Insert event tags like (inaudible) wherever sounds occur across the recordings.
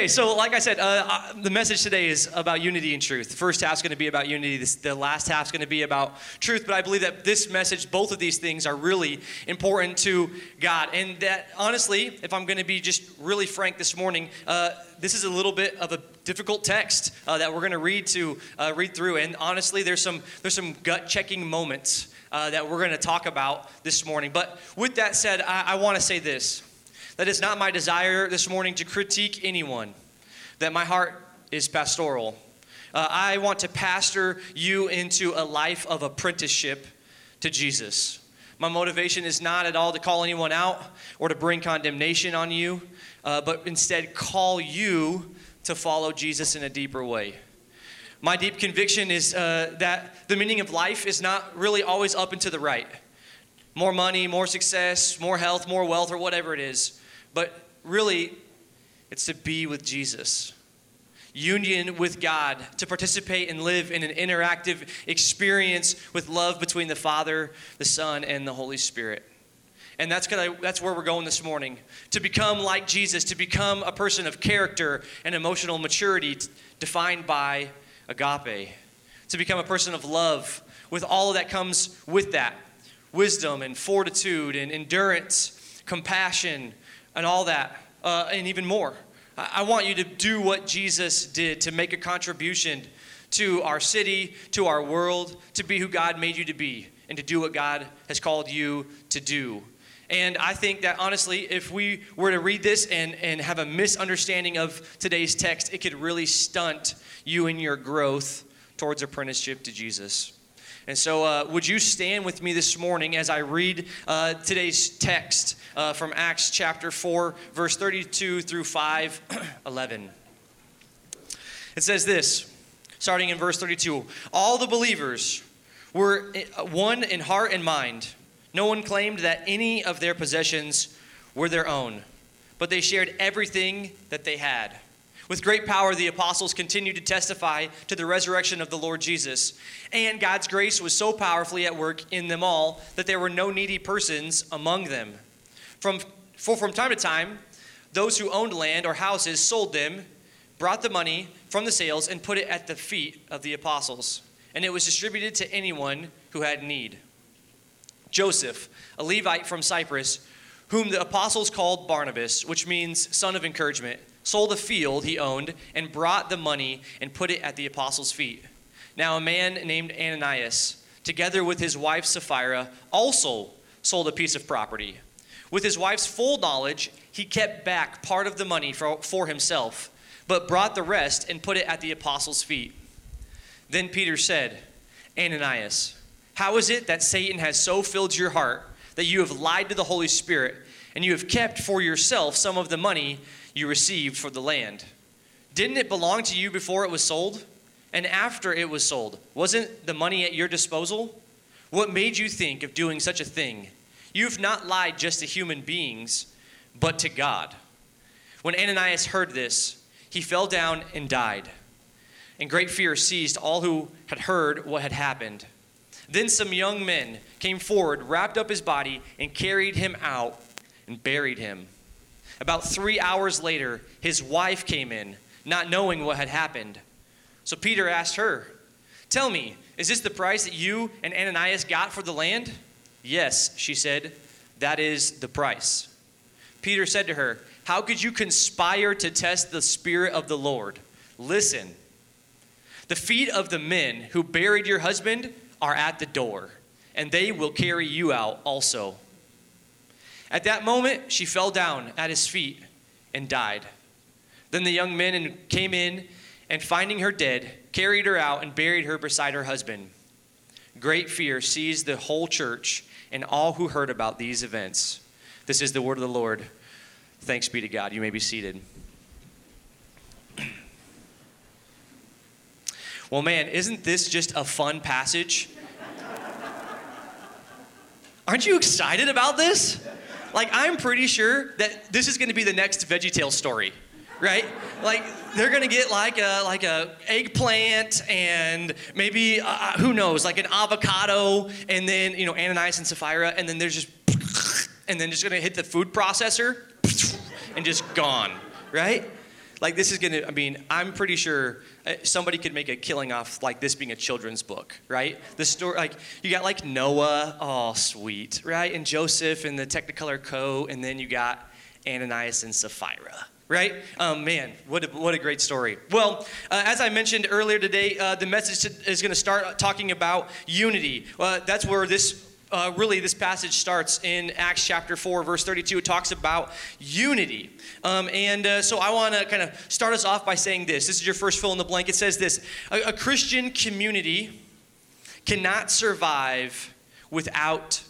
Okay, so like I said, uh, uh, the message today is about unity and truth. The first half's going to be about unity. This, the last half's going to be about truth. But I believe that this message, both of these things, are really important to God. And that, honestly, if I'm going to be just really frank this morning, uh, this is a little bit of a difficult text uh, that we're going to read to uh, read through. And honestly, there's some there's some gut checking moments uh, that we're going to talk about this morning. But with that said, I, I want to say this. That is not my desire this morning to critique anyone, that my heart is pastoral. Uh, I want to pastor you into a life of apprenticeship to Jesus. My motivation is not at all to call anyone out or to bring condemnation on you, uh, but instead call you to follow Jesus in a deeper way. My deep conviction is uh, that the meaning of life is not really always up and to the right. More money, more success, more health, more wealth, or whatever it is. But really, it's to be with Jesus. Union with God, to participate and live in an interactive experience with love between the Father, the Son, and the Holy Spirit. And that's, gonna, that's where we're going this morning. To become like Jesus, to become a person of character and emotional maturity defined by agape. To become a person of love with all that comes with that wisdom and fortitude and endurance, compassion, and all that, uh, and even more. I want you to do what Jesus did to make a contribution to our city, to our world, to be who God made you to be, and to do what God has called you to do. And I think that honestly, if we were to read this and, and have a misunderstanding of today's text, it could really stunt you in your growth towards apprenticeship to Jesus. And so, uh, would you stand with me this morning as I read uh, today's text uh, from Acts chapter 4, verse 32 through 5 (clears throat) 11? It says this, starting in verse 32 All the believers were uh, one in heart and mind. No one claimed that any of their possessions were their own, but they shared everything that they had. With great power, the apostles continued to testify to the resurrection of the Lord Jesus. And God's grace was so powerfully at work in them all that there were no needy persons among them. From, for from time to time, those who owned land or houses sold them, brought the money from the sales, and put it at the feet of the apostles. And it was distributed to anyone who had need. Joseph, a Levite from Cyprus, whom the apostles called Barnabas, which means son of encouragement, sold a field he owned, and brought the money and put it at the apostles' feet. Now, a man named Ananias, together with his wife Sapphira, also sold a piece of property. With his wife's full knowledge, he kept back part of the money for, for himself, but brought the rest and put it at the apostles' feet. Then Peter said, Ananias, how is it that Satan has so filled your heart that you have lied to the Holy Spirit and you have kept for yourself some of the money you received for the land. Didn't it belong to you before it was sold? And after it was sold, wasn't the money at your disposal? What made you think of doing such a thing? You've not lied just to human beings, but to God. When Ananias heard this, he fell down and died. And great fear seized all who had heard what had happened. Then some young men came forward, wrapped up his body, and carried him out and buried him. About three hours later, his wife came in, not knowing what had happened. So Peter asked her, Tell me, is this the price that you and Ananias got for the land? Yes, she said, that is the price. Peter said to her, How could you conspire to test the Spirit of the Lord? Listen, the feet of the men who buried your husband are at the door, and they will carry you out also. At that moment, she fell down at his feet and died. Then the young men came in and, finding her dead, carried her out and buried her beside her husband. Great fear seized the whole church and all who heard about these events. This is the word of the Lord. Thanks be to God. You may be seated. Well, man, isn't this just a fun passage? Aren't you excited about this? Like, I'm pretty sure that this is to be the next VeggieTales story, right? Like, they're to get like a like a eggplant and maybe uh, uh, who knows, like an avocado, and then you know Ananias and Sapphira, and then there's just and then just to hit the food processor and just gone, right? Like this is gonna. I mean, I'm pretty sure somebody could make a killing off like this being a children's book, right? The story, like you got like Noah, oh sweet, right, and Joseph and the Technicolor coat, and then you got Ananias and Sapphira right? Um, man, what a, what a great story. Well, uh, as I mentioned earlier today, uh, the message is going to start talking about unity. Uh, that's where this. Uh, really, this passage starts in Acts chapter 4, verse 32. It talks about unity. Um, and uh, so I want to kind of start us off by saying this. This is your first fill in the blank. It says this A, a Christian community cannot survive without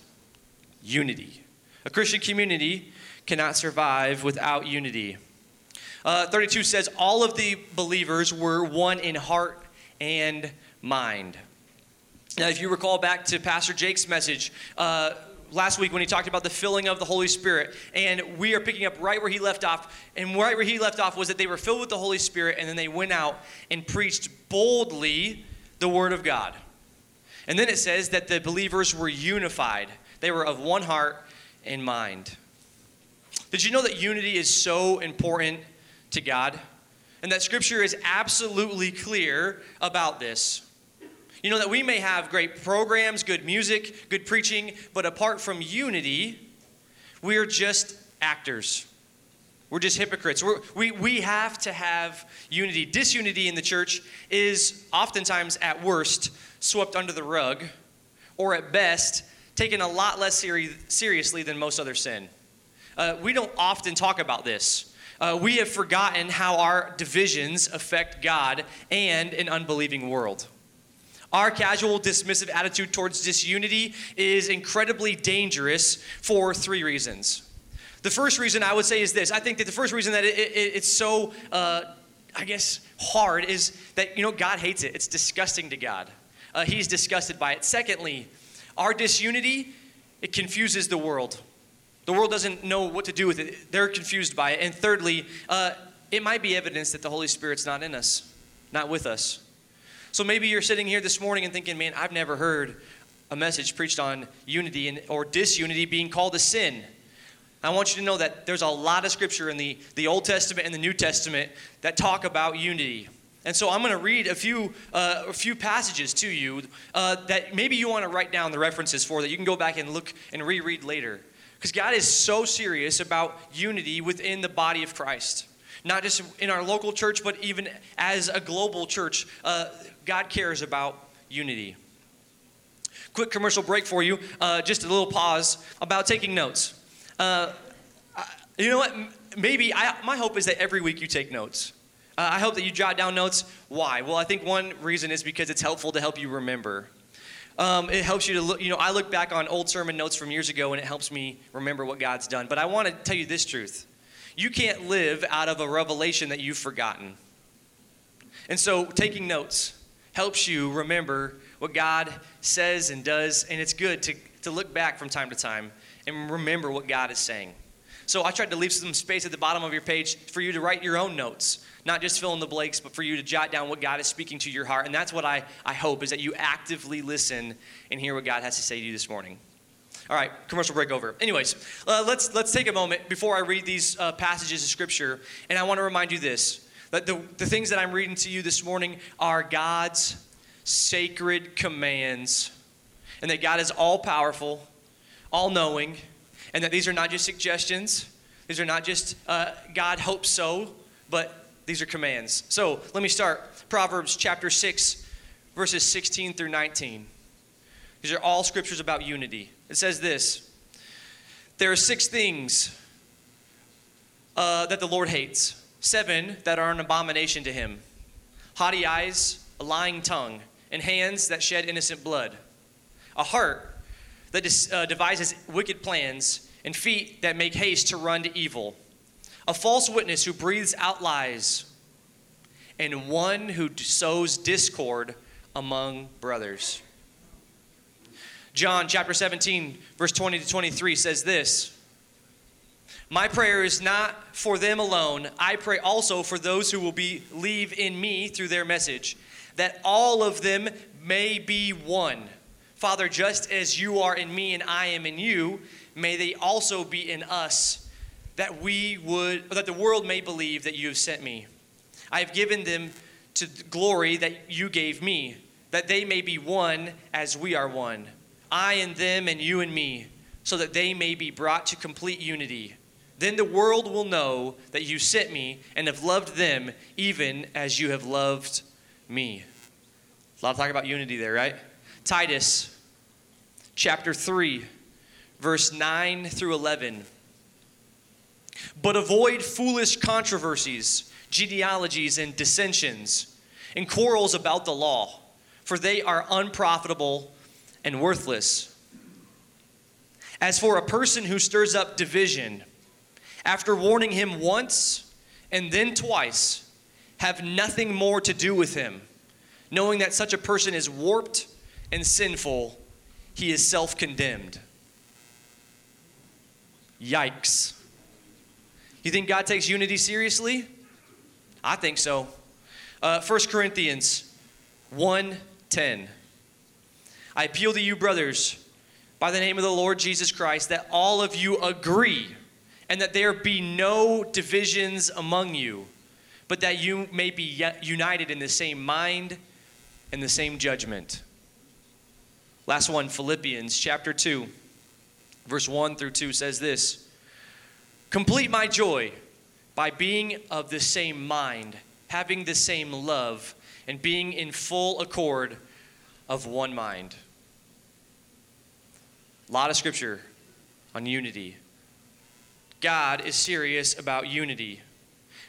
unity. A Christian community cannot survive without unity. Uh, 32 says, All of the believers were one in heart and mind. Now, if you recall back to Pastor Jake's message, uh, last week when he talked about the filling of the Holy Spirit. And we are picking up right where he left off. And right where he left off was that they were filled with the Holy Spirit and then they went out and preached boldly the Word of God. And then it says that the believers were unified, they were of one heart and mind. Did you know that unity is so important to God. And that scripture is absolutely clear about this. You know, that we may have great programs, good music, good preaching, but apart from unity, we are just actors. We're just hypocrites. We're, we we have to have unity. Disunity in the church is oftentimes, at worst, swept under the rug, or at best, taken a lot less seri- seriously than most other sin. Uh, we don't often talk about this uh, we have forgotten how our divisions affect God and an unbelieving world. Our casual, dismissive attitude towards disunity is incredibly dangerous for three reasons. The first reason I would say is this I think that the first reason that it, it, it's so, uh, I guess, hard is that, you know, God hates it. It's disgusting to God. Uh, he's disgusted by it. Secondly, our disunity, it confuses the world. The world doesn't know what to do with it, they're confused by it. And thirdly, uh, it might be evidence that the Holy Spirit's not in us, not with us. So maybe you're sitting here this morning and thinking, man, I've never heard a message preached on unity and, or disunity being called a sin. I want you to know that there's a lot of scripture in the, the Old Testament and the New Testament that talk about unity. And so I'm going to read a few, uh, a few passages to you uh, that maybe you want to write down the references for that you can go back and look and reread later. Because God is so serious about unity within the body of Christ. Not just in our local church, but even as a global church, uh, God cares about unity. Quick commercial break for you, uh, just a little pause about taking notes. Uh, you know what? Maybe I, my hope is that every week you take notes. Uh, I hope that you jot down notes. Why? Well, I think one reason is because it's helpful to help you remember. Um, it helps you to look, you know, I look back on old sermon notes from years ago and it helps me remember what God's done. But I want to tell you this truth you can't live out of a revelation that you've forgotten. And so taking notes helps you remember what God says and does, and it's good to, to look back from time to time and remember what God is saying. So I tried to leave some space at the bottom of your page for you to write your own notes not just fill in the blanks, but for you to jot down what God is speaking to your heart. And that's what I, I hope is that you actively listen and hear what God has to say to you this morning. All right, commercial break over. Anyways, uh, let's let's take a moment before I read these uh, passages of scripture, and I want to remind you this: that the, the things that I'm reading to you this morning are God's sacred commands, and that God is all powerful, all knowing, and that these are not just suggestions. These are not just uh, God hopes so, but these are commands. So let me start. Proverbs chapter 6, verses 16 through 19. These are all scriptures about unity. It says this There are six things uh, that the Lord hates, seven that are an abomination to him. Haughty eyes, a lying tongue, and hands that shed innocent blood, a heart that dis- uh, devises wicked plans, and feet that make haste to run to evil. A false witness who breathes out lies, and one who sows discord among brothers. John chapter 17, verse 20 to 23 says this My prayer is not for them alone. I pray also for those who will believe in me through their message, that all of them may be one. Father, just as you are in me and I am in you, may they also be in us that we would, that the world may believe that you have sent me. I have given them to the glory that you gave me, that they may be one as we are one. I and them, and you and me, so that they may be brought to complete unity. Then the world will know that you sent me and have loved them even as you have loved me. A lot of talk about unity there, right? Titus chapter 3, verse 9 through 11. But avoid foolish controversies, genealogies, and dissensions, and quarrels about the law, for they are unprofitable and worthless. As for a person who stirs up division, after warning him once and then twice, have nothing more to do with him, knowing that such a person is warped and sinful, he is self condemned. Yikes. You think God takes unity seriously? I think so. Uh, 1 Corinthians 1:10. I appeal to you, brothers, by the name of the Lord Jesus Christ, that all of you agree, and that there be no divisions among you, but that you may be united in the same mind and the same judgment. Last one, Philippians chapter 2, verse 1 through 2 says this Complete my joy by being of the same mind, having the same love, and being in full accord of one mind. A lot of scripture on unity. God is serious about unity.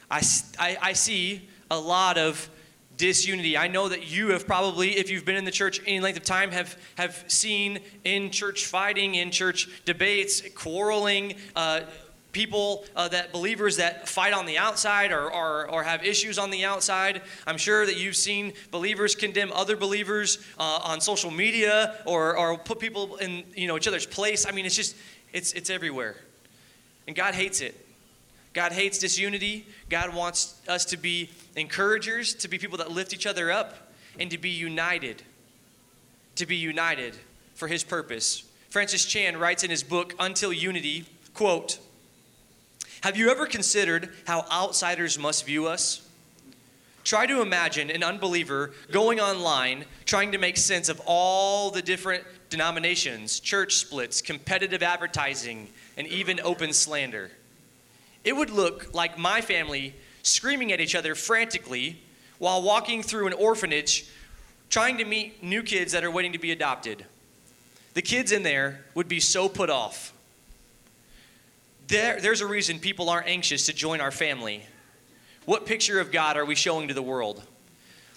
I, I, I, see a lot of disunity. I know that you have probably, if you've been in the church any length of time, have, have seen in church fighting, in church debates, quarreling, uh, people uh, that believers that fight on the outside or, or, or, have issues on the outside. I'm sure that you've seen believers condemn other believers uh, on social media or, or put people in you know each other's place. I mean it's just it's, it's everywhere. And god hates it. God hates disunity. God wants us to be encouragers to be people that lift each other up and to be united to be united for his purpose. Francis chan writes in his book until unity quote have you ever considered how outsiders must view us? Try to imagine an unbeliever going online trying to make sense of all the different denominations, church splits, competitive advertising, and even open slander. It would look like my family screaming at each other frantically while walking through an orphanage trying to meet new kids that are waiting to be adopted. The kids in there would be so put off there, there's a reason people aren't anxious to join our family. What picture of God are we showing to the world?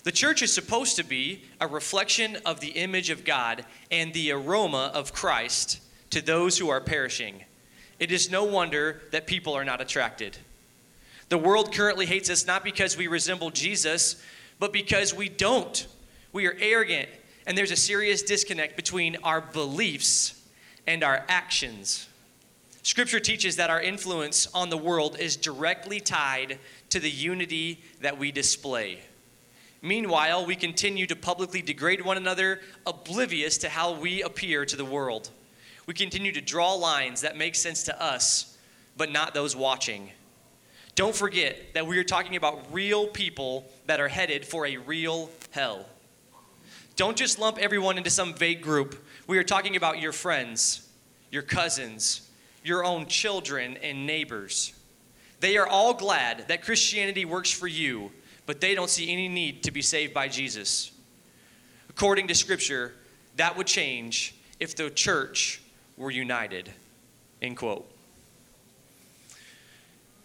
The church is supposed to be a reflection of the image of God and the aroma of Christ to those who are perishing. It is no wonder that people are not attracted. The world currently hates us not because we resemble Jesus, but because we don't. We are arrogant, and there's a serious disconnect between our beliefs and our actions. Scripture teaches that our influence on the world is directly tied to the unity that we display. Meanwhile, we continue to publicly degrade one another, oblivious to how we appear to the world. We continue to draw lines that make sense to us, but not those watching. Don't forget that we are talking about real people that are headed for a real hell. Don't just lump everyone into some vague group. We are talking about your friends, your cousins, your own children and neighbors. They are all glad that Christianity works for you, but they don't see any need to be saved by Jesus. According to Scripture, that would change if the church were united. End quote.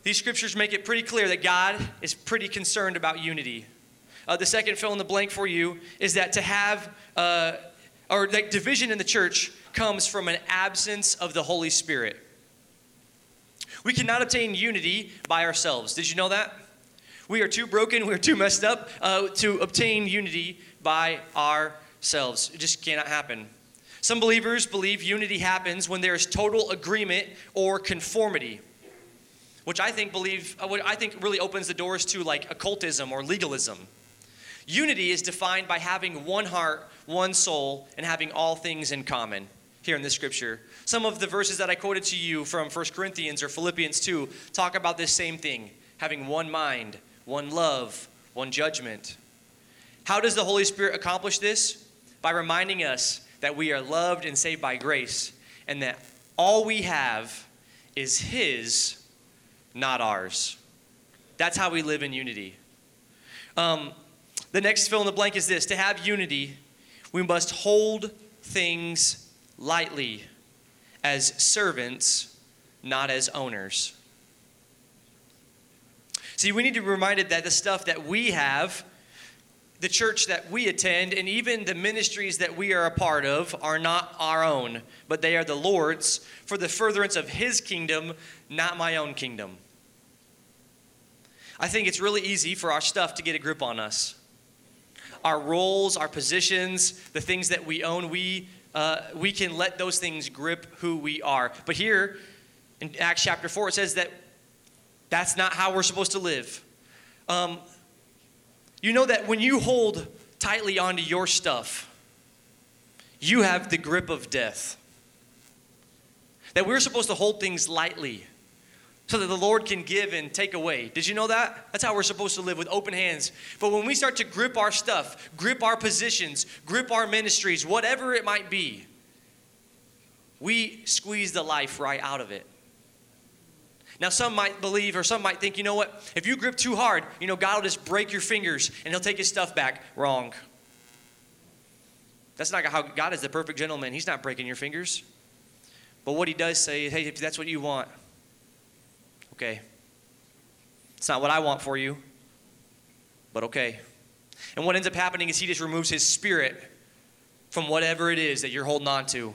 These scriptures make it pretty clear that God is pretty concerned about unity. Uh, the second fill in the blank for you is that to have, uh, or that division in the church comes from an absence of the Holy Spirit. We cannot obtain unity by ourselves. Did you know that? We are too broken, we are too messed up uh, to obtain unity by ourselves. It just cannot happen. Some believers believe unity happens when there is total agreement or conformity, which I think believe uh, I think really opens the doors to like occultism or legalism. Unity is defined by having one heart, one soul, and having all things in common here in this scripture. Some of the verses that I quoted to you from 1 Corinthians or Philippians 2 talk about this same thing having one mind, one love, one judgment. How does the Holy Spirit accomplish this? By reminding us that we are loved and saved by grace, and that all we have is His, not ours. That's how we live in unity. Um, the next fill in the blank is this to have unity, we must hold things lightly as servants, not as owners. See, we need to be reminded that the stuff that we have, the church that we attend, and even the ministries that we are a part of are not our own, but they are the Lord's for the furtherance of His kingdom, not my own kingdom. I think it's really easy for our stuff to get a grip on us. Our roles, our positions, the things that we own, we, uh, we can let those things grip who we are. But here in Acts chapter 4, it says that that's not how we're supposed to live. Um, you know that when you hold tightly onto your stuff, you have the grip of death. That we're supposed to hold things lightly so that the Lord can give and take away. Did you know that? That's how we're supposed to live with open hands. But when we start to grip our stuff, grip our positions, grip our ministries, whatever it might be, we squeeze the life right out of it. Now, some might believe or some might think, you know what? If you grip too hard, you know, God will just break your fingers and he'll take his stuff back. Wrong. That's not how God is the perfect gentleman. He's not breaking your fingers. But what he does say, hey, if that's what you want, okay. It's not what I want for you, but okay. And what ends up happening is he just removes his spirit from whatever it is that you're holding on to.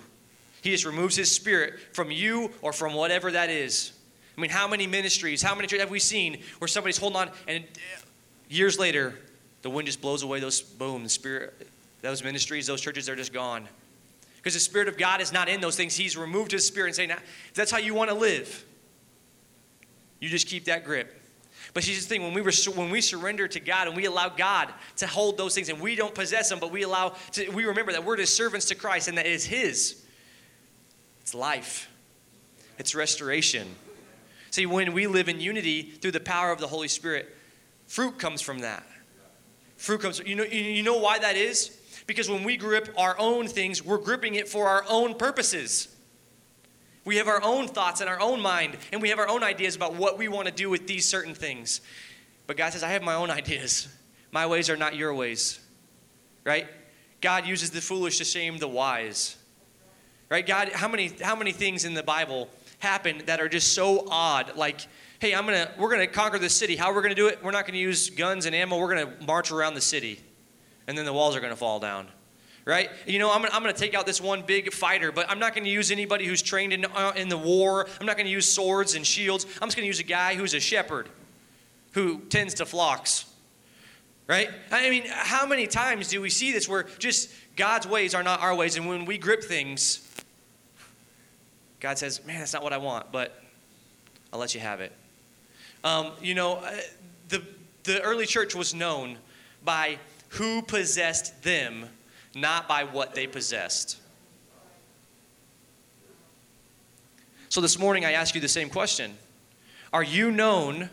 He just removes his spirit from you or from whatever that is. I mean, how many ministries, how many have we seen where somebody's holding on and years later, the wind just blows away those, boom, the spirit, those ministries, those churches, they're just gone. Because the Spirit of God is not in those things. He's removed His Spirit and saying, that's how you want to live, you just keep that grip. But here's the thing: when we when we surrender to God and we allow God to hold those things, and we don't possess them, but we allow to, we remember that we're His servants to Christ, and that is His. It's life. It's restoration. See, when we live in unity through the power of the Holy Spirit, fruit comes from that. Fruit comes. You know. You know why that is? Because when we grip our own things, we're gripping it for our own purposes. We have our own thoughts and our own mind, and we have our own ideas about what we want to do with these certain things. But God says, I have my own (laughs) ideas. My ways are not your ways. Right? God uses the foolish to shame the wise. Right? God, how many how many things in the Bible happen that are just so odd? Like, hey, I'm gonna we're gonna conquer the city. How we're gonna do it? We're not gonna use guns and ammo. We're gonna march around the city, and then the walls are gonna fall down right? You know, I'm gonna, I'm gonna take out this one big fighter, but I'm not gonna use anybody who's trained in, uh, in the war. I'm not gonna use swords and shields. I'm just gonna use a guy who's a shepherd who tends to flocks, right? I mean, how many times do we see this where just God's ways are not our ways, and when we grip things, God says, man, that's not what I want, but I'll let you have it. Um, you know, uh, the, the early church was known by who possessed them not by what they possessed. So this morning, I ask you the same question Are you known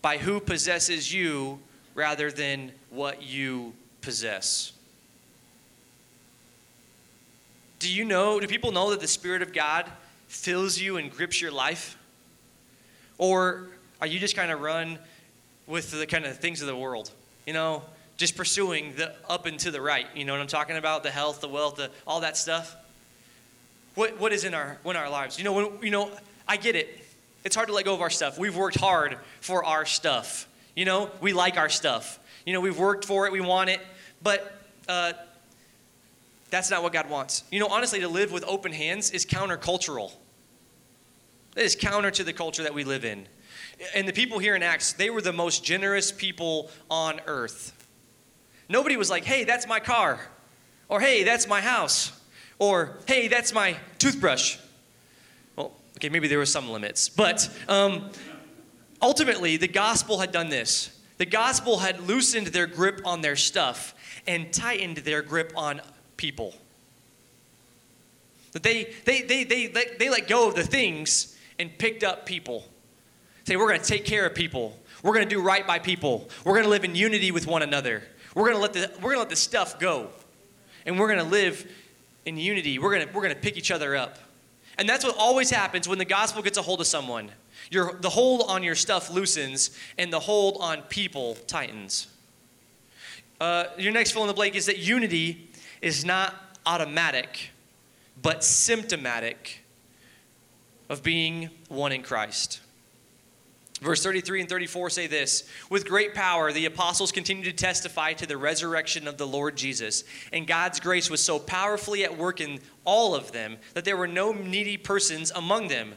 by who possesses you rather than what you possess? Do you know, do people know that the Spirit of God fills you and grips your life? Or are you just kind of run with the kind of things of the world? You know, just pursuing the up and to the right. You know what I'm talking about? The health, the wealth, the, all that stuff. What, what is in our, in our lives? You know, when, you know, I get it. It's hard to let go of our stuff. We've worked hard for our stuff. You know, we like our stuff. You know, we've worked for it, we want it, but uh, that's not what God wants. You know, honestly, to live with open hands is countercultural. It is counter to the culture that we live in. And the people here in Acts, they were the most generous people on earth. Nobody was like, hey, that's my car. Or hey, that's my house. Or hey, that's my toothbrush. Well, okay, maybe there were some limits. But um, ultimately, the gospel had done this the gospel had loosened their grip on their stuff and tightened their grip on people. That they, they, they, they, they, they let go of the things and picked up people. Say, we're going to take care of people. We're going to do right by people. We're going to live in unity with one another. We're going to let the, we're going to let the stuff go. And we're going to live in unity. We're going to, we're going to pick each other up. And that's what always happens when the gospel gets a hold of someone. Your, the hold on your stuff loosens, and the hold on people tightens. Uh, your next fill in the blank is that unity is not automatic, but symptomatic of being one in Christ. Verse 33 and 34 say this With great power, the apostles continued to testify to the resurrection of the Lord Jesus. And God's grace was so powerfully at work in all of them that there were no needy persons among them.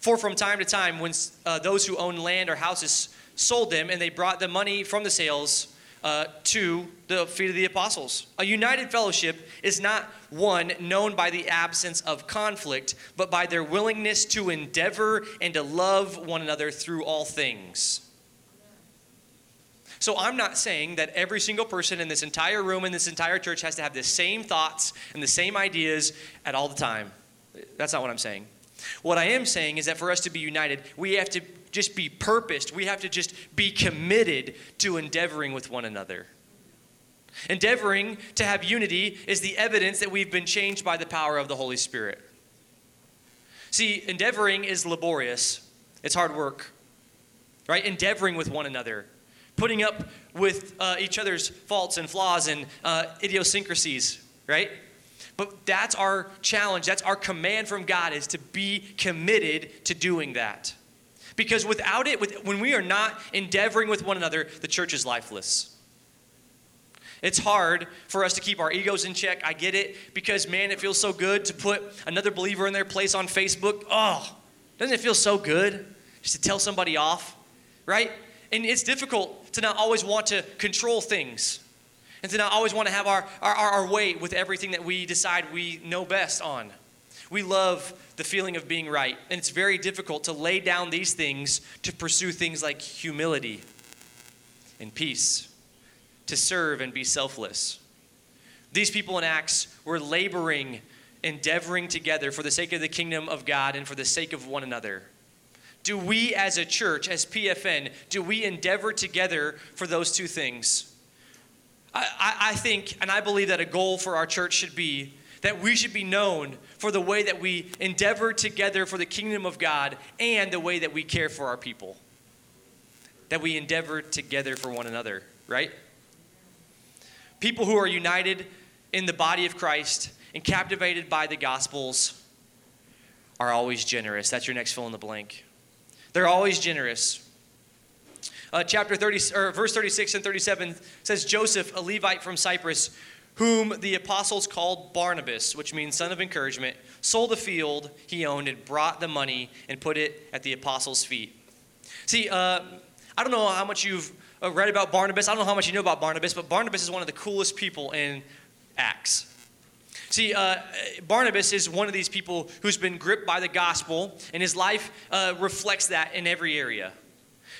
For from time to time, when uh, those who owned land or houses sold them and they brought the money from the sales, uh, to the feet of the apostles. A united fellowship is not one known by the absence of conflict, but by their willingness to endeavor and to love one another through all things. So I'm not saying that every single person in this entire room, in this entire church, has to have the same thoughts and the same ideas at all the time. That's not what I'm saying. What I am saying is that for us to be united, we have to just be purposed. We have to just be committed to endeavoring with one another. Endeavoring to have unity is the evidence that we've been changed by the power of the Holy Spirit. See, endeavoring is laborious, it's hard work, right? Endeavoring with one another, putting up with uh, each other's faults and flaws and uh, idiosyncrasies, right? But that's our challenge. That's our command from God is to be committed to doing that. Because without it, with, when we are not endeavoring with one another, the church is lifeless. It's hard for us to keep our egos in check. I get it because, man, it feels so good to put another believer in their place on Facebook. Oh, doesn't it feel so good just to tell somebody off, right? And it's difficult to not always want to control things and to not always want to have our, our, our way with everything that we decide we know best on. We love the feeling of being right, and it's very difficult to lay down these things to pursue things like humility and peace, to serve and be selfless. These people in Acts were laboring, endeavoring together for the sake of the kingdom of God and for the sake of one another. Do we as a church, as PFN, do we endeavor together for those two things? I, I, I think and I believe that a goal for our church should be that we should be known for the way that we endeavor together for the kingdom of God and the way that we care for our people. That we endeavor together for one another, right? People who are united in the body of Christ and captivated by the gospels are always generous. That's your next fill in the blank. They're always generous. Uh, chapter 30, or verse 36 and 37 says Joseph, a Levite from Cyprus, whom the apostles called Barnabas, which means son of encouragement, sold the field he owned and brought the money and put it at the apostles' feet. See, uh, I don't know how much you've uh, read about Barnabas. I don't know how much you know about Barnabas, but Barnabas is one of the coolest people in Acts. See, uh, Barnabas is one of these people who's been gripped by the gospel, and his life uh, reflects that in every area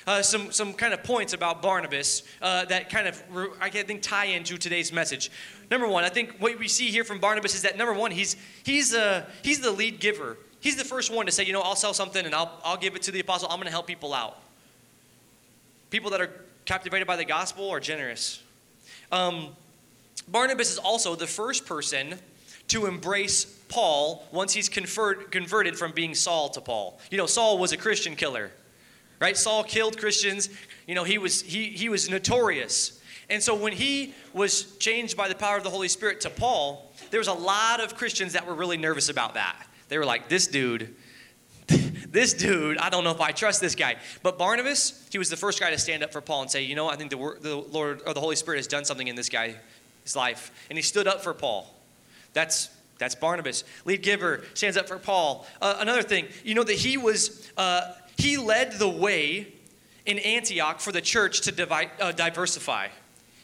uh, some, some kind of points about Barnabas uh, that kind of, I think, tie into today's message. Number one, I think what we see here from Barnabas is that number one, he's, he's, uh, he's the lead giver. He's the first one to say, you know, I'll sell something and I'll, I'll give it to the apostle. I'm going to help people out. People that are captivated by the gospel are generous. Um, Barnabas is also the first person to embrace Paul once he's convert, converted from being Saul to Paul. You know, Saul was a Christian killer right? Saul killed Christians. You know, he was, he, he was notorious. And so when he was changed by the power of the Holy Spirit to Paul, there was a lot of Christians that were really nervous about that. They were like, this dude, (laughs) this dude, I don't know if I trust this guy. But Barnabas, he was the first guy to stand up for Paul and say, you know, I think the, the Lord or the Holy Spirit has done something in this guy's life. And he stood up for Paul. That's that's Barnabas. Lead giver stands up for Paul. Uh, another thing, you know that he was uh, he led the way in Antioch for the church to divide, uh, diversify.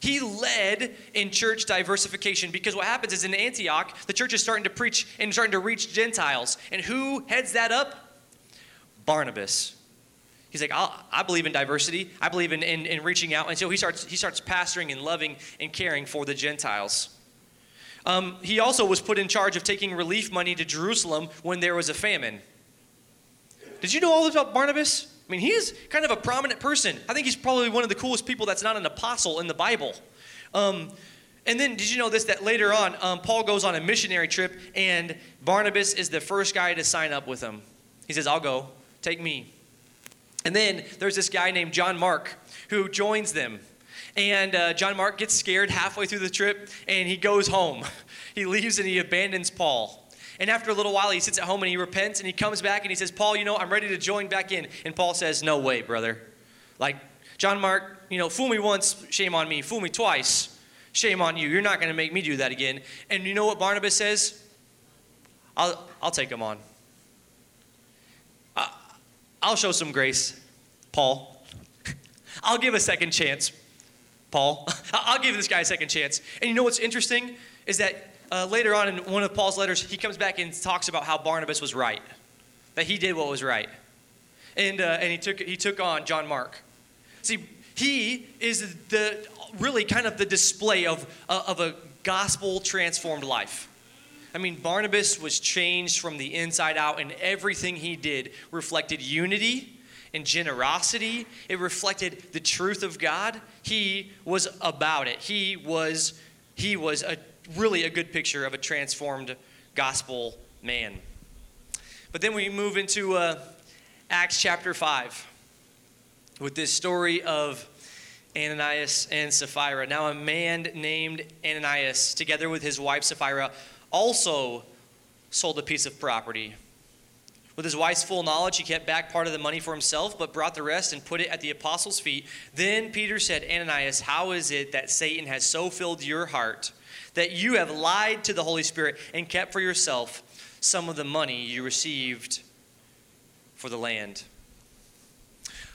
He led in church diversification because what happens is in Antioch, the church is starting to preach and starting to reach Gentiles. And who heads that up? Barnabas. He's like, i believe in diversity. I believe in, in, in, reaching out. And so he starts, he starts pastoring and loving and caring for the Gentiles. Um, he also was put in charge of taking relief money to Jerusalem when there was a famine. Did you know all about Barnabas? I mean, he is kind of a prominent person. I think he's probably one of the coolest people that's not an apostle in the Bible. Um, and then, did you know this? That later on, um, Paul goes on a missionary trip, and Barnabas is the first guy to sign up with him. He says, I'll go, take me. And then there's this guy named John Mark who joins them. And uh, John Mark gets scared halfway through the trip and he goes home. (laughs) He leaves and he abandons Paul. And after a little while, he sits at home and he repents and he comes back and he says, Paul, you know, I'm ready to join back in. And Paul says, No way, brother. Like, John Mark, you know, fool me once, shame on me. Fool me twice, shame on you. You're not going to make me do that again. And you know what Barnabas says? I'll, I'll take him on. I'll show some grace, Paul. (laughs) I'll give a second chance, Paul. (laughs) I'll give this guy a second chance. And you know what's interesting is that uh, later on in one of Paul's letters, he comes back and talks about how Barnabas was right, that he did what was right, and uh, and he took he took on John Mark. See, he is the really kind of the display of uh, of a gospel transformed life. I mean, Barnabas was changed from the inside out, and everything he did reflected unity and generosity. It reflected the truth of God. He was about it. He was he was a really a good picture of a transformed gospel man. But then we move into uh, Acts chapter 5 with this story of Ananias and Sapphira. Now, a man named Ananias, together with his wife Sapphira, also sold a piece of property. With his wife's full knowledge, he kept back part of the money for himself, but brought the rest and put it at the apostles' feet. Then Peter said, Ananias, how is it that Satan has so filled your heart? That you have lied to the Holy Spirit and kept for yourself some of the money you received for the land.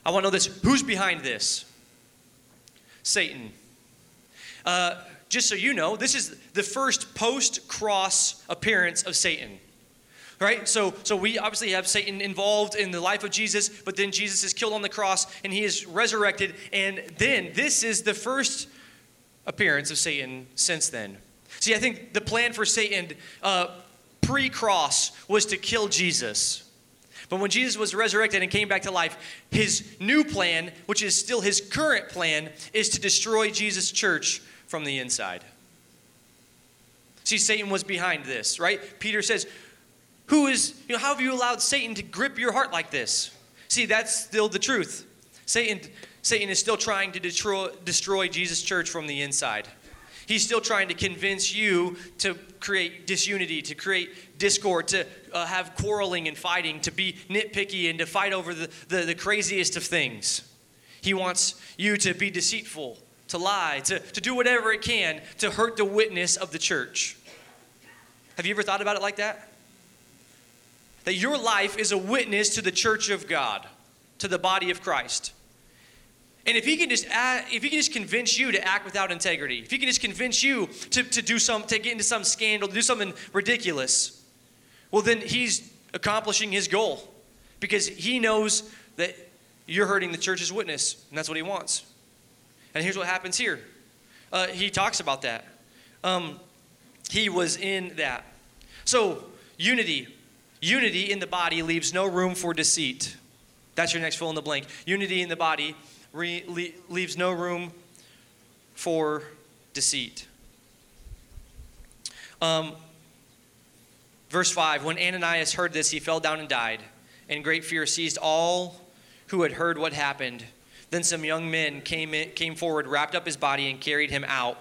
I want to know this who's behind this? Satan. Uh, just so you know, this is the first post cross appearance of Satan. Right? So, so we obviously have Satan involved in the life of Jesus, but then Jesus is killed on the cross and he is resurrected. And then this is the first appearance of Satan since then. See, I think the plan for Satan uh, pre cross was to kill Jesus. But when Jesus was resurrected and came back to life, his new plan, which is still his current plan, is to destroy Jesus' church from the inside. See, Satan was behind this, right? Peter says, Who is, you know, how have you allowed Satan to grip your heart like this? See, that's still the truth. Satan, Satan is still trying to destroy, destroy Jesus' church from the inside. He's still trying to convince you to create disunity, to create discord, to uh, have quarreling and fighting, to be nitpicky and to fight over the, the, the craziest of things. He wants you to be deceitful, to lie, to, to do whatever it can to hurt the witness of the church. Have you ever thought about it like that? That your life is a witness to the church of God, to the body of Christ. And if he can just if he can just convince you to act without integrity, if he can just convince you to, to do some to get into some scandal, to do something ridiculous, well then he's accomplishing his goal. Because he knows that you're hurting the church's witness, and that's what he wants. And here's what happens here. Uh, he talks about that. Um, he was in that. So, unity. Unity in the body leaves no room for deceit. That's your next fill in the blank. Unity in the body re- le- leaves no room for deceit. Um, verse 5 When Ananias heard this, he fell down and died, and great fear seized all who had heard what happened. Then some young men came, in, came forward, wrapped up his body, and carried him out.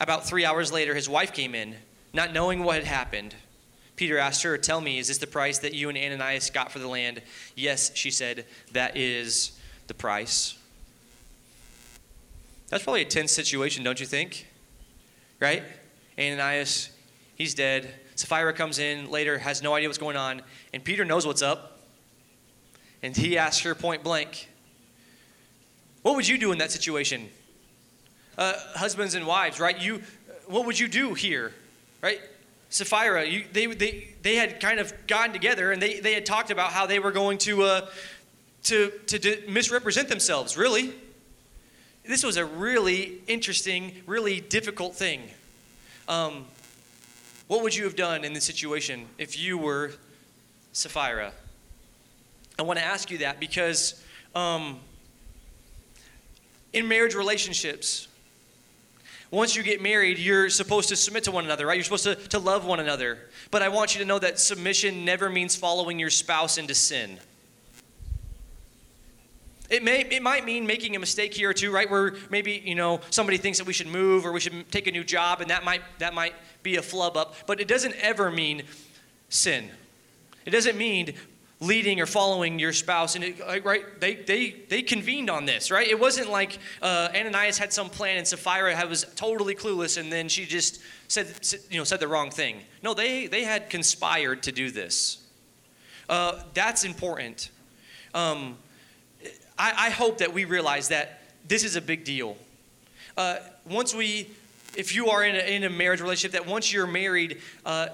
About three hours later, his wife came in, not knowing what had happened. Peter asked her, Tell me, is this the price that you and Ananias got for the land? Yes, she said, That is the price. That's probably a tense situation, don't you think? Right? Ananias, he's dead. Sapphira comes in later, has no idea what's going on, and Peter knows what's up. And he asks her point blank, What would you do in that situation? Uh, husbands and wives, right? You, what would you do here, right? Sapphira, you, they, they, they had kind of gotten together and they, they had talked about how they were going to, uh, to, to misrepresent themselves, really. This was a really interesting, really difficult thing. Um, what would you have done in this situation if you were Sapphira? I want to ask you that because um, in marriage relationships, once you get married, you're supposed to submit to one another, right? You're supposed to, to love one another. But I want you to know that submission never means following your spouse into sin. It, may, it might mean making a mistake here or two, right? Where maybe, you know, somebody thinks that we should move or we should take a new job, and that might, that might be a flub up. But it doesn't ever mean sin. It doesn't mean leading or following your spouse and it, right they, they they convened on this right it wasn't like uh, ananias had some plan and sapphira was totally clueless and then she just said you know said the wrong thing no they they had conspired to do this uh, that's important um, I, I hope that we realize that this is a big deal uh, once we if you are in a, in a marriage relationship that once you're married uh,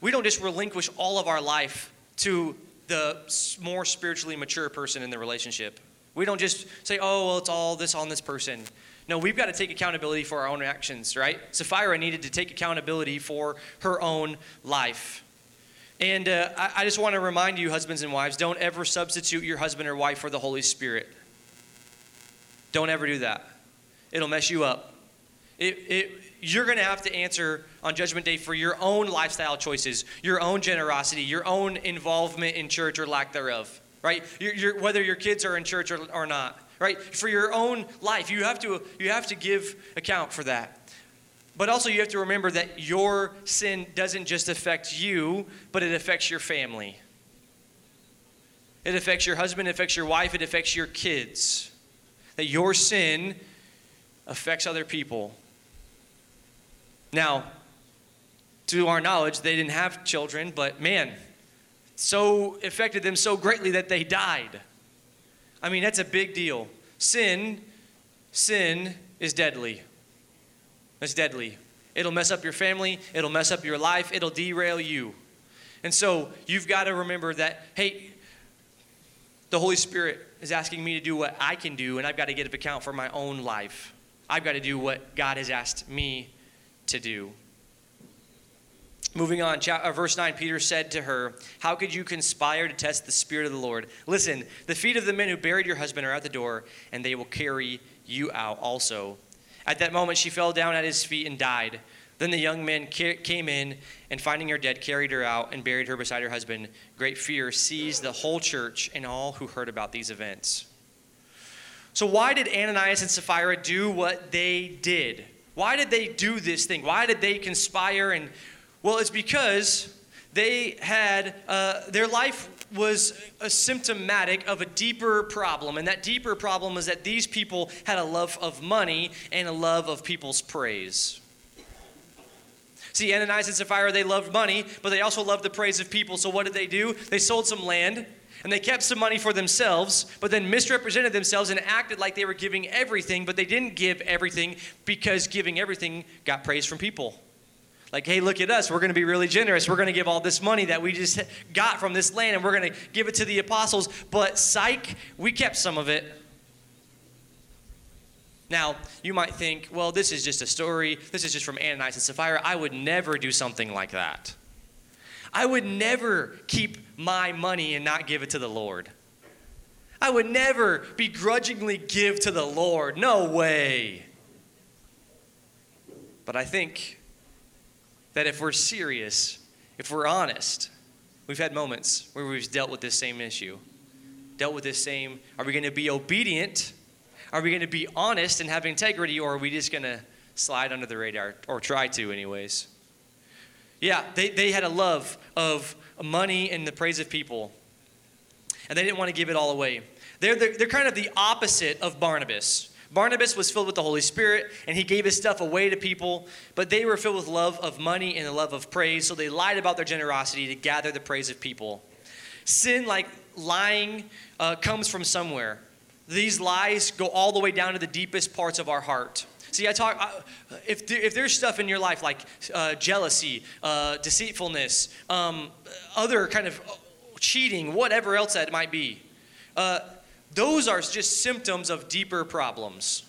we don't just relinquish all of our life to the more spiritually mature person in the relationship. We don't just say, oh, well, it's all this on this person. No, we've got to take accountability for our own actions, right? Sapphira needed to take accountability for her own life. And uh, I, I just want to remind you, husbands and wives, don't ever substitute your husband or wife for the Holy Spirit. Don't ever do that. It'll mess you up. It, it, you're going to have to answer on Judgment Day for your own lifestyle choices, your own generosity, your own involvement in church or lack thereof, right? You're, you're, whether your kids are in church or, or not, right? For your own life, you have, to, you have to give account for that. But also, you have to remember that your sin doesn't just affect you, but it affects your family. It affects your husband, it affects your wife, it affects your kids. That your sin affects other people. Now, to our knowledge, they didn't have children, but man, so affected them so greatly that they died. I mean, that's a big deal. Sin, sin is deadly. It's deadly. It'll mess up your family, it'll mess up your life, it'll derail you. And so you've got to remember that, hey, the Holy Spirit is asking me to do what I can do, and I've got to give account for my own life. I've got to do what God has asked me to do. Moving on, uh, verse 9, Peter said to her, How could you conspire to test the Spirit of the Lord? Listen, the feet of the men who buried your husband are at the door, and they will carry you out also. At that moment, she fell down at his feet and died. Then the young men came in, and finding her dead, carried her out and buried her beside her husband. Great fear seized the whole church and all who heard about these events. So, why did Ananias and Sapphira do what they did? Why did they do this thing? Why did they conspire? And well, it's because they had uh, their life was a symptomatic of a deeper problem, and that deeper problem was that these people had a love of money and a love of people's praise. See, Ananias and Sapphira, they loved money, but they also loved the praise of people. So what did they do? They sold some land and they kept some money for themselves, but then misrepresented themselves and acted like they were giving everything, but they didn't give everything because giving everything got praise from people. Like, hey, look at us. We're going to be really generous. We're going to give all this money that we just got from this land and we're going to give it to the apostles. But, psych, we kept some of it. Now, you might think, well, this is just a story. This is just from Ananias and Sapphira. I would never do something like that. I would never keep my money and not give it to the Lord. I would never begrudgingly give to the Lord. No way. But I think that if we're serious, if we're honest, we've had moments where we've dealt with this same issue. Dealt with this same, are we going to be obedient? Are we going to be honest and have integrity, or are we just going to slide under the radar, or try to, anyways? Yeah, they, they had a love of money and the praise of people. And they didn't want to give it all away. They're, they're, they're kind of the opposite of Barnabas. Barnabas was filled with the Holy Spirit and he gave his stuff away to people, but they were filled with love of money and the love of praise, so they lied about their generosity to gather the praise of people. Sin, like lying, uh, comes from somewhere. These lies go all the way down to the deepest parts of our heart. See, I talk, uh, if, there, if there's stuff in your life like uh, jealousy, uh, deceitfulness, um, other kind of uh, cheating, whatever else that might be, uh, those are just symptoms of deeper problems.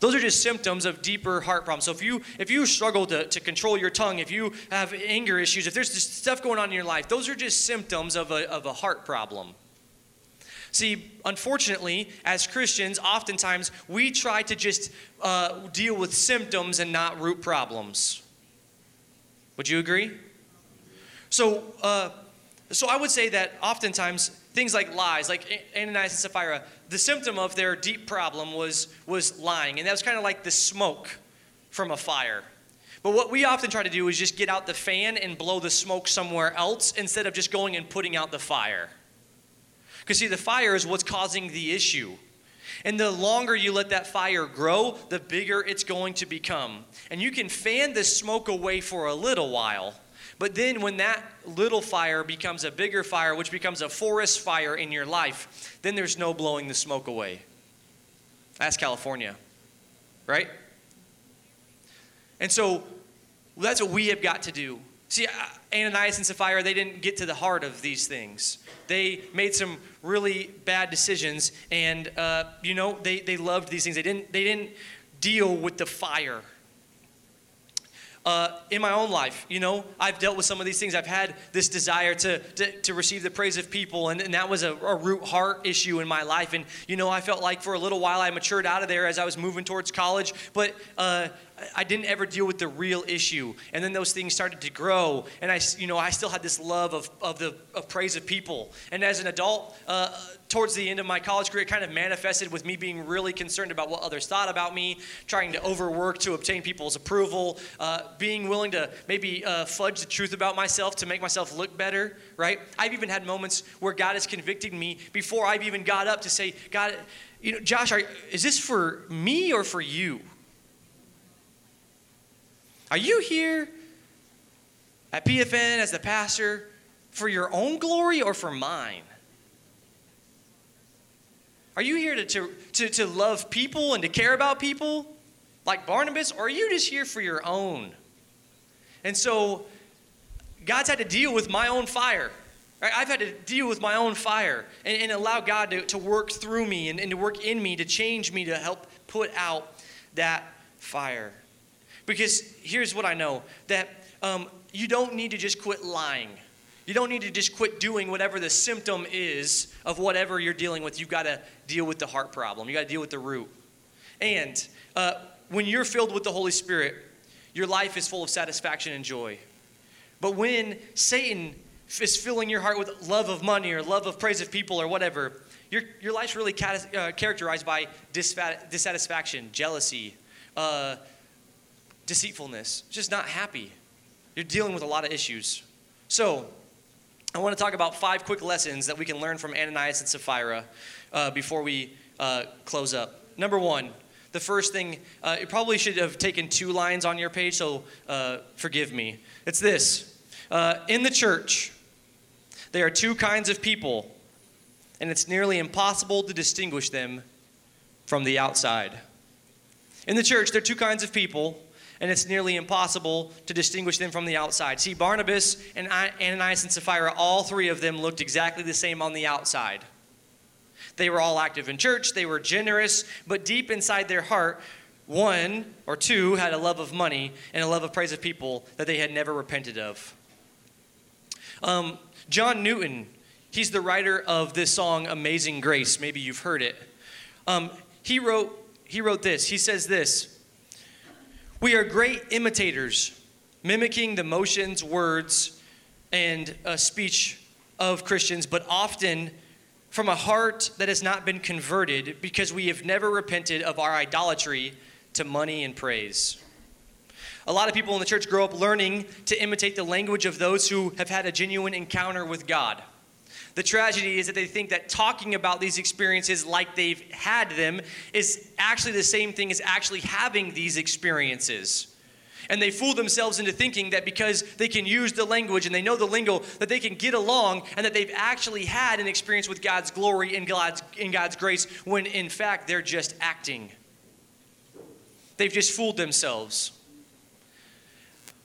Those are just symptoms of deeper heart problems. So if you if you struggle to, to control your tongue, if you have anger issues, if there's just stuff going on in your life, those are just symptoms of a, of a heart problem. See, unfortunately, as Christians, oftentimes we try to just uh, deal with symptoms and not root problems. Would you agree? So, uh, so I would say that oftentimes things like lies, like Ananias and Sapphira, the symptom of their deep problem was, was lying. And that was kind of like the smoke from a fire. But what we often try to do is just get out the fan and blow the smoke somewhere else instead of just going and putting out the fire. Because, see, the fire is what's causing the issue. And the longer you let that fire grow, the bigger it's going to become. And you can fan the smoke away for a little while. But then, when that little fire becomes a bigger fire, which becomes a forest fire in your life, then there's no blowing the smoke away. That's California, right? And so that's what we have got to do. See, Ananias and Sapphira, they didn't get to the heart of these things. They made some really bad decisions, and uh, you know, they, they loved these things. They didn't, they didn't deal with the fire. Uh, in my own life, you know, I've dealt with some of these things. I've had this desire to, to, to receive the praise of people, and, and that was a, a, root heart issue in my life. And, you know, I felt like for a little while I matured out of there as I was moving towards college, but uh, I didn't ever deal with the real issue. And then those things started to grow. And I, you know, I still had this love of, of the of praise of people. And as an adult, uh, towards the end of my college career, it kind of manifested with me being really concerned about what others thought about me, trying to overwork to obtain people's approval, uh, being willing to maybe uh, fudge the truth about myself to make myself look better, right? I've even had moments where God is convicting me before I've even got up to say, God, you know, Josh, are, is this for me or for you? Are you here at PFN as the pastor for your own glory or for mine? Are you here to, to, to, to, love people and to care about people like Barnabas, or are you just here for your own? And so God's had to deal with my own fire. Right? I've had to deal with my own fire and, and allow God to, to work through me and, and to work in me, to change me, to help put out that fire. Because here's what I know that um, you don't need to just quit lying. You don't need to just quit doing whatever the symptom is of whatever you're dealing with. You've got to deal with the heart problem, you've got to deal with the root. And uh, when you're filled with the Holy Spirit, your life is full of satisfaction and joy. But when Satan is filling your heart with love of money or love of praise of people or whatever, your, your life's really uh, characterized by dissatisfaction, jealousy, uh, deceitfulness, just not happy. You're dealing with a lot of issues. So, I want to talk about five quick lessons that we can learn from Ananias and Sapphira uh, before we uh, close up. Number one, the first thing, uh, it probably should have taken two lines on your page, so uh, forgive me. It's this uh, In the church, there are two kinds of people, and it's nearly impossible to distinguish them from the outside. In the church, there are two kinds of people, and it's nearly impossible to distinguish them from the outside. See, Barnabas and Ananias and Sapphira, all three of them looked exactly the same on the outside. They were all active in church, they were generous, but deep inside their heart, one or two had a love of money and a love of praise of people that they had never repented of. Um, John Newton, he's the writer of this song, Amazing Grace. Maybe you've heard it. Um, he, wrote, he wrote this. He says this we are great imitators, mimicking the motions, words, and uh, speech of Christians, but often from a heart that has not been converted because we have never repented of our idolatry to money and praise. A lot of people in the church grow up learning to imitate the language of those who have had a genuine encounter with God. The tragedy is that they think that talking about these experiences like they've had them is actually the same thing as actually having these experiences. And they fool themselves into thinking that because they can use the language and they know the lingo, that they can get along and that they've actually had an experience with God's glory and God's, in God's grace, when in fact they're just acting. They've just fooled themselves.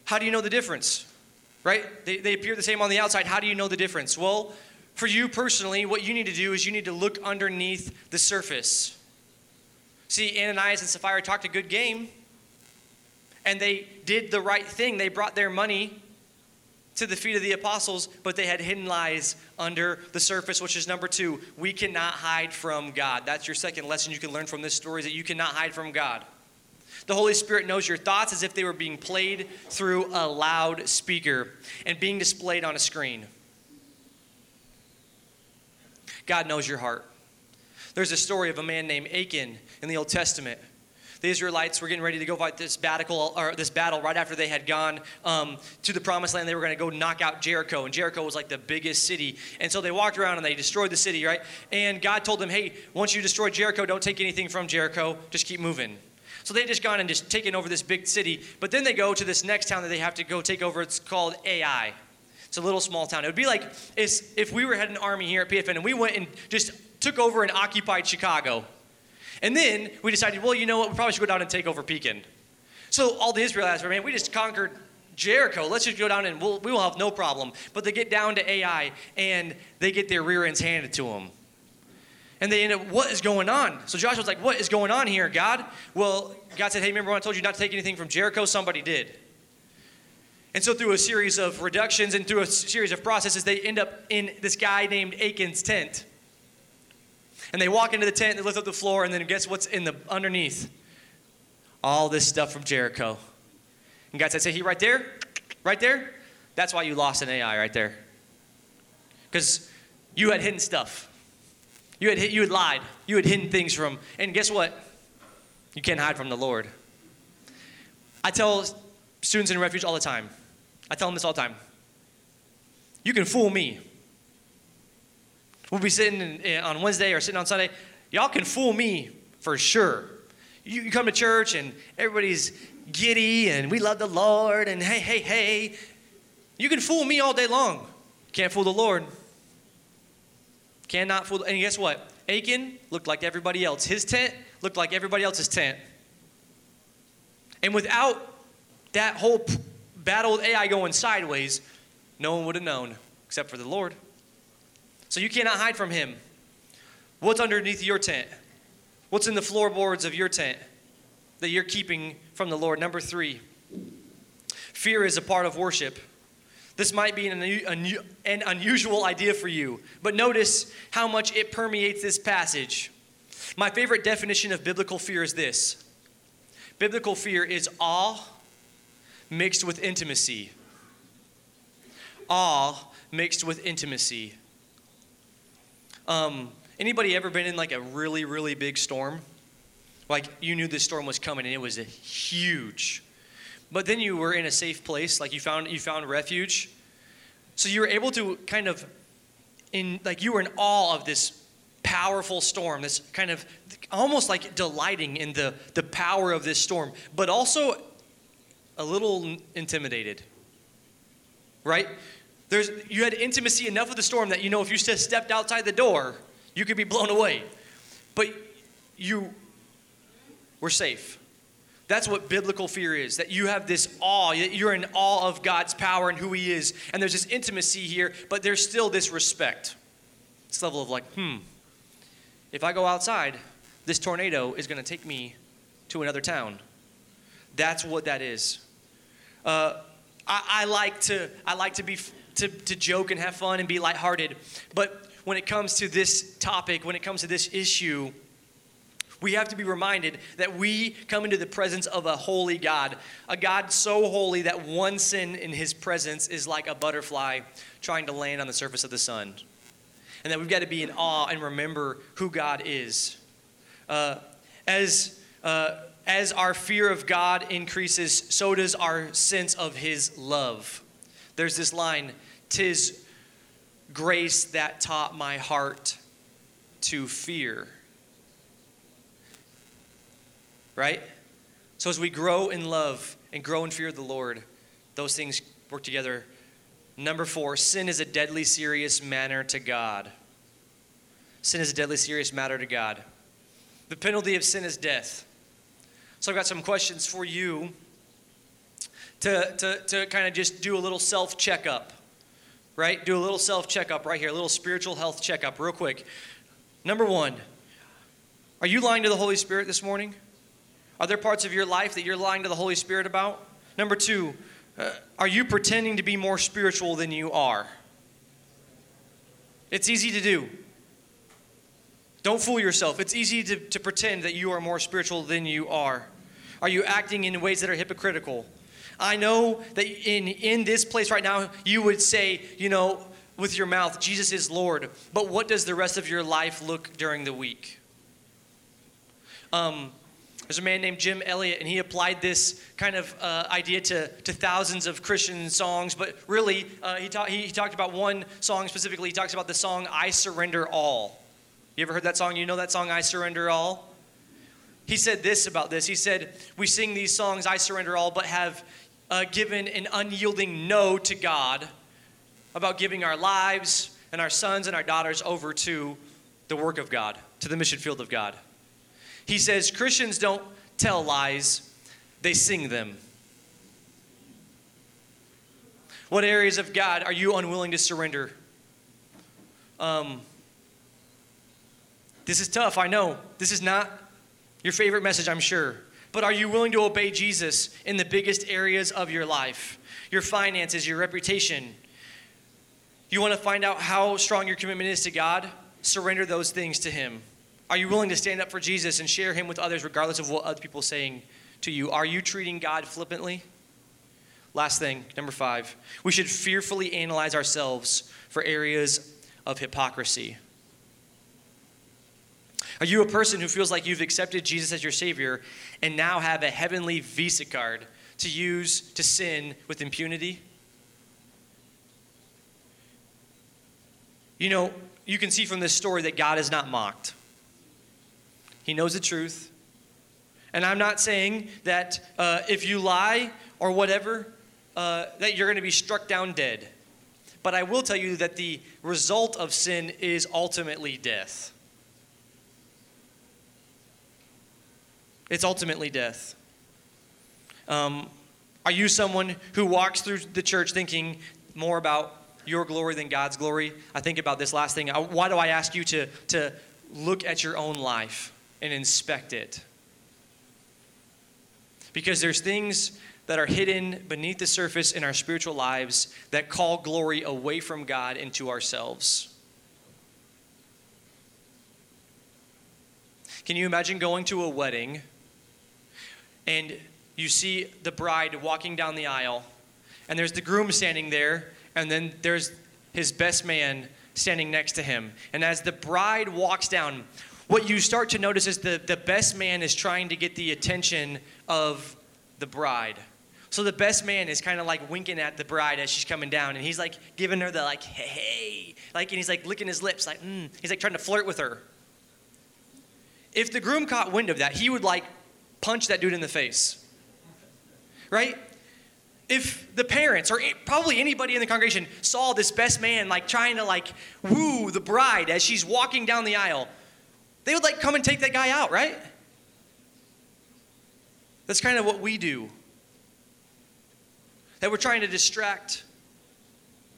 How do you know the difference? Right? They, they appear the same on the outside. How do you know the difference? Well, for you personally, what you need to do is you need to look underneath the surface. See, Ananias and Sapphira talked a good game, and they did the right thing. They brought their money to the feet of the apostles, but they had hidden lies under the surface, which is number two. We cannot hide from God. That's your second lesson you can learn from this story is that you cannot hide from God. The Holy Spirit knows your thoughts as if they were being played through a loudspeaker and being displayed on a screen. God knows your heart. There's a story of a man named Achan in the Old Testament. The Israelites were getting ready to go fight this battle, or this battle right after they had gone um, to the promised land. They were going to go knock out Jericho, and Jericho was like the biggest city. And so they walked around and they destroyed the city, right? And God told them, "Hey, once you destroy Jericho, don't take anything from Jericho. Just keep moving." So they just gone and just taken over this big city. But then they go to this next town that they have to go take over. It's called Ai. A little small town. It would be like if we were had an army here at PFN and we went and just took over and occupied Chicago. And then we decided, well, you know what? We probably should go down and take over Pekin. So all the Israelites were, man, we just conquered Jericho. Let's just go down and we'll, we will have no problem. But they get down to Ai and they get their rear ends handed to them. And they end up, what is going on? So Joshua's like, what is going on here, God? Well, God said, hey, remember when I told you not to take anything from Jericho? Somebody did. And so, through a series of reductions and through a series of processes, they end up in this guy named Achan's tent. And they walk into the tent, they lift up the floor, and then guess what's in the underneath? All this stuff from Jericho. And God said, "Say he right there, right there. That's why you lost an Ai right there. Because you had hidden stuff. You had hit, you had lied. You had hidden things from. And guess what? You can't hide from the Lord. I tell students in refuge all the time. I tell them this all the time. You can fool me. We'll be sitting in, on Wednesday or sitting on Sunday. Y'all can fool me for sure. You, you come to church and everybody's giddy and we love the Lord and hey, hey, hey. You can fool me all day long. Can't fool the Lord. Cannot fool. And guess what? Achan looked like everybody else. His tent looked like everybody else's tent. And without that whole battle with Ai going sideways, no one would have known except for the Lord. So you cannot hide from him. What's underneath your tent? What's in the floorboards of your tent that you're keeping from the Lord? Number three, fear is a part of worship. This might be an, an unusual idea for you, but notice how much it permeates this passage. My favorite definition of biblical fear is this biblical fear is awe mixed with intimacy. Awe mixed with intimacy. Um, anybody ever been in like a really, really big storm? Like you knew this storm was coming and it was a huge. But then you were in a safe place, like you found you found refuge. So you were able to kind of in like you were in awe of this powerful storm, this kind of almost like delighting in the, the power of this storm, but also a little intimidated. Right? There's, you had intimacy enough with the storm that you know if you just stepped outside the door, you could be blown away. But you were safe. That's what biblical fear is that you have this awe. You're in awe of God's power and who He is. And there's this intimacy here, but there's still this respect. This level of like, hmm, if I go outside, this tornado is going to take me to another town. That's what that is. Uh, I, I, like to I like to be to, to joke and have fun and be lighthearted. But when it comes to this topic, when it comes to this issue, we have to be reminded that we come into the presence of a holy God, a God so holy that one sin in his presence is like a butterfly trying to land on the surface of the sun. And that we've got to be in awe and remember who God is. Uh, as, uh, as our fear of God increases, so does our sense of his love. There's this line Tis grace that taught my heart to fear. Right? So as we grow in love and grow in fear of the Lord, those things work together. Number four, sin is a deadly serious matter to God. Sin is a deadly serious matter to God. The penalty of sin is death. So I've got some questions for you to, to, to kind of just do a little self checkup right? Do a little self checkup right here, a little spiritual health checkup, real quick. Number one, Are you lying to the Holy Spirit this morning? Are there parts of your life that you're lying to the Holy Spirit about? Number two, uh, are you pretending to be more spiritual than you are? It's easy to do. Don't fool yourself. It's easy to, to pretend that you are more spiritual than you are. Are you acting in ways that are hypocritical? I know that in, in this place right now, you would say, you know, with your mouth, Jesus is Lord. But what does the rest of your life look during the week? Um, there's a man named Jim Elliot, and he applied this kind of uh, idea to, to thousands of Christian songs. But really, uh, he, ta- he, he talked about one song specifically. He talks about the song I Surrender All. You ever heard that song? You know that song, I Surrender All? He said this about this. He said, We sing these songs, I Surrender All, but have uh, given an unyielding no to God about giving our lives and our sons and our daughters over to the work of God, to the mission field of God. He says Christians don't tell lies, they sing them. What areas of God are you unwilling to surrender? Um, this is tough, I know. This is not your favorite message, I'm sure. But are you willing to obey Jesus in the biggest areas of your life? Your finances, your reputation. You want to find out how strong your commitment is to God? Surrender those things to Him. Are you willing to stand up for Jesus and share him with others regardless of what other people are saying to you? Are you treating God flippantly? Last thing, number five, we should fearfully analyze ourselves for areas of hypocrisy. Are you a person who feels like you've accepted Jesus as your Savior and now have a heavenly Visa card to use to sin with impunity? You know, you can see from this story that God is not mocked. He knows the truth. And I'm not saying that uh, if you lie or whatever, uh, that you're going to be struck down dead. But I will tell you that the result of sin is ultimately death. It's ultimately death. Um, are you someone who walks through the church thinking more about your glory than God's glory? I think about this last thing. Why do I ask you to, to look at your own life? and inspect it. Because there's things that are hidden beneath the surface in our spiritual lives that call glory away from God into ourselves. Can you imagine going to a wedding and you see the bride walking down the aisle, and there's the groom standing there, and then there's his best man standing next to him. And as the bride walks down, what you start to notice is the, the best man is trying to get the attention of the bride. So the best man is kind of like winking at the bride as she's coming down, and he's like giving her the like, hey, hey, like, and he's like licking his lips, like, mm. he's like trying to flirt with her. If the groom caught wind of that, he would like punch that dude in the face, right? If the parents or probably anybody in the congregation saw this best man like trying to like woo the bride as she's walking down the aisle, they would like come and take that guy out, right? That's kind of what we do. That we're trying to distract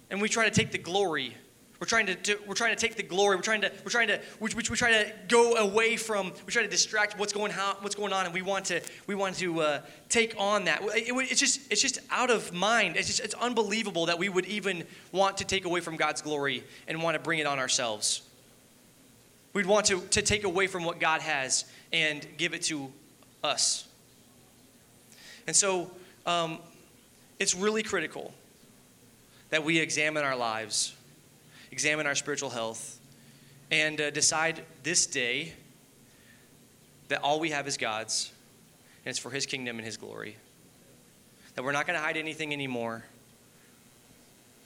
and we try to take the glory. We're trying to, to we're trying to take the glory. We're trying to we're trying to we, we, we try to go away from. We try to distract what's going on, what's going on, and we want to we want to uh, take on that. It, it, it's just it's just out of mind. It's just it's unbelievable that we would even want to take away from God's glory and want to bring it on ourselves. We'd want to, to take away from what God has and give it to us. And so um, it's really critical that we examine our lives, examine our spiritual health, and uh, decide this day that all we have is God's, and it's for His kingdom and His glory. That we're not going to hide anything anymore,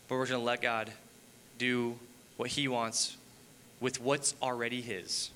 but we're going to let God do what He wants with what's already His.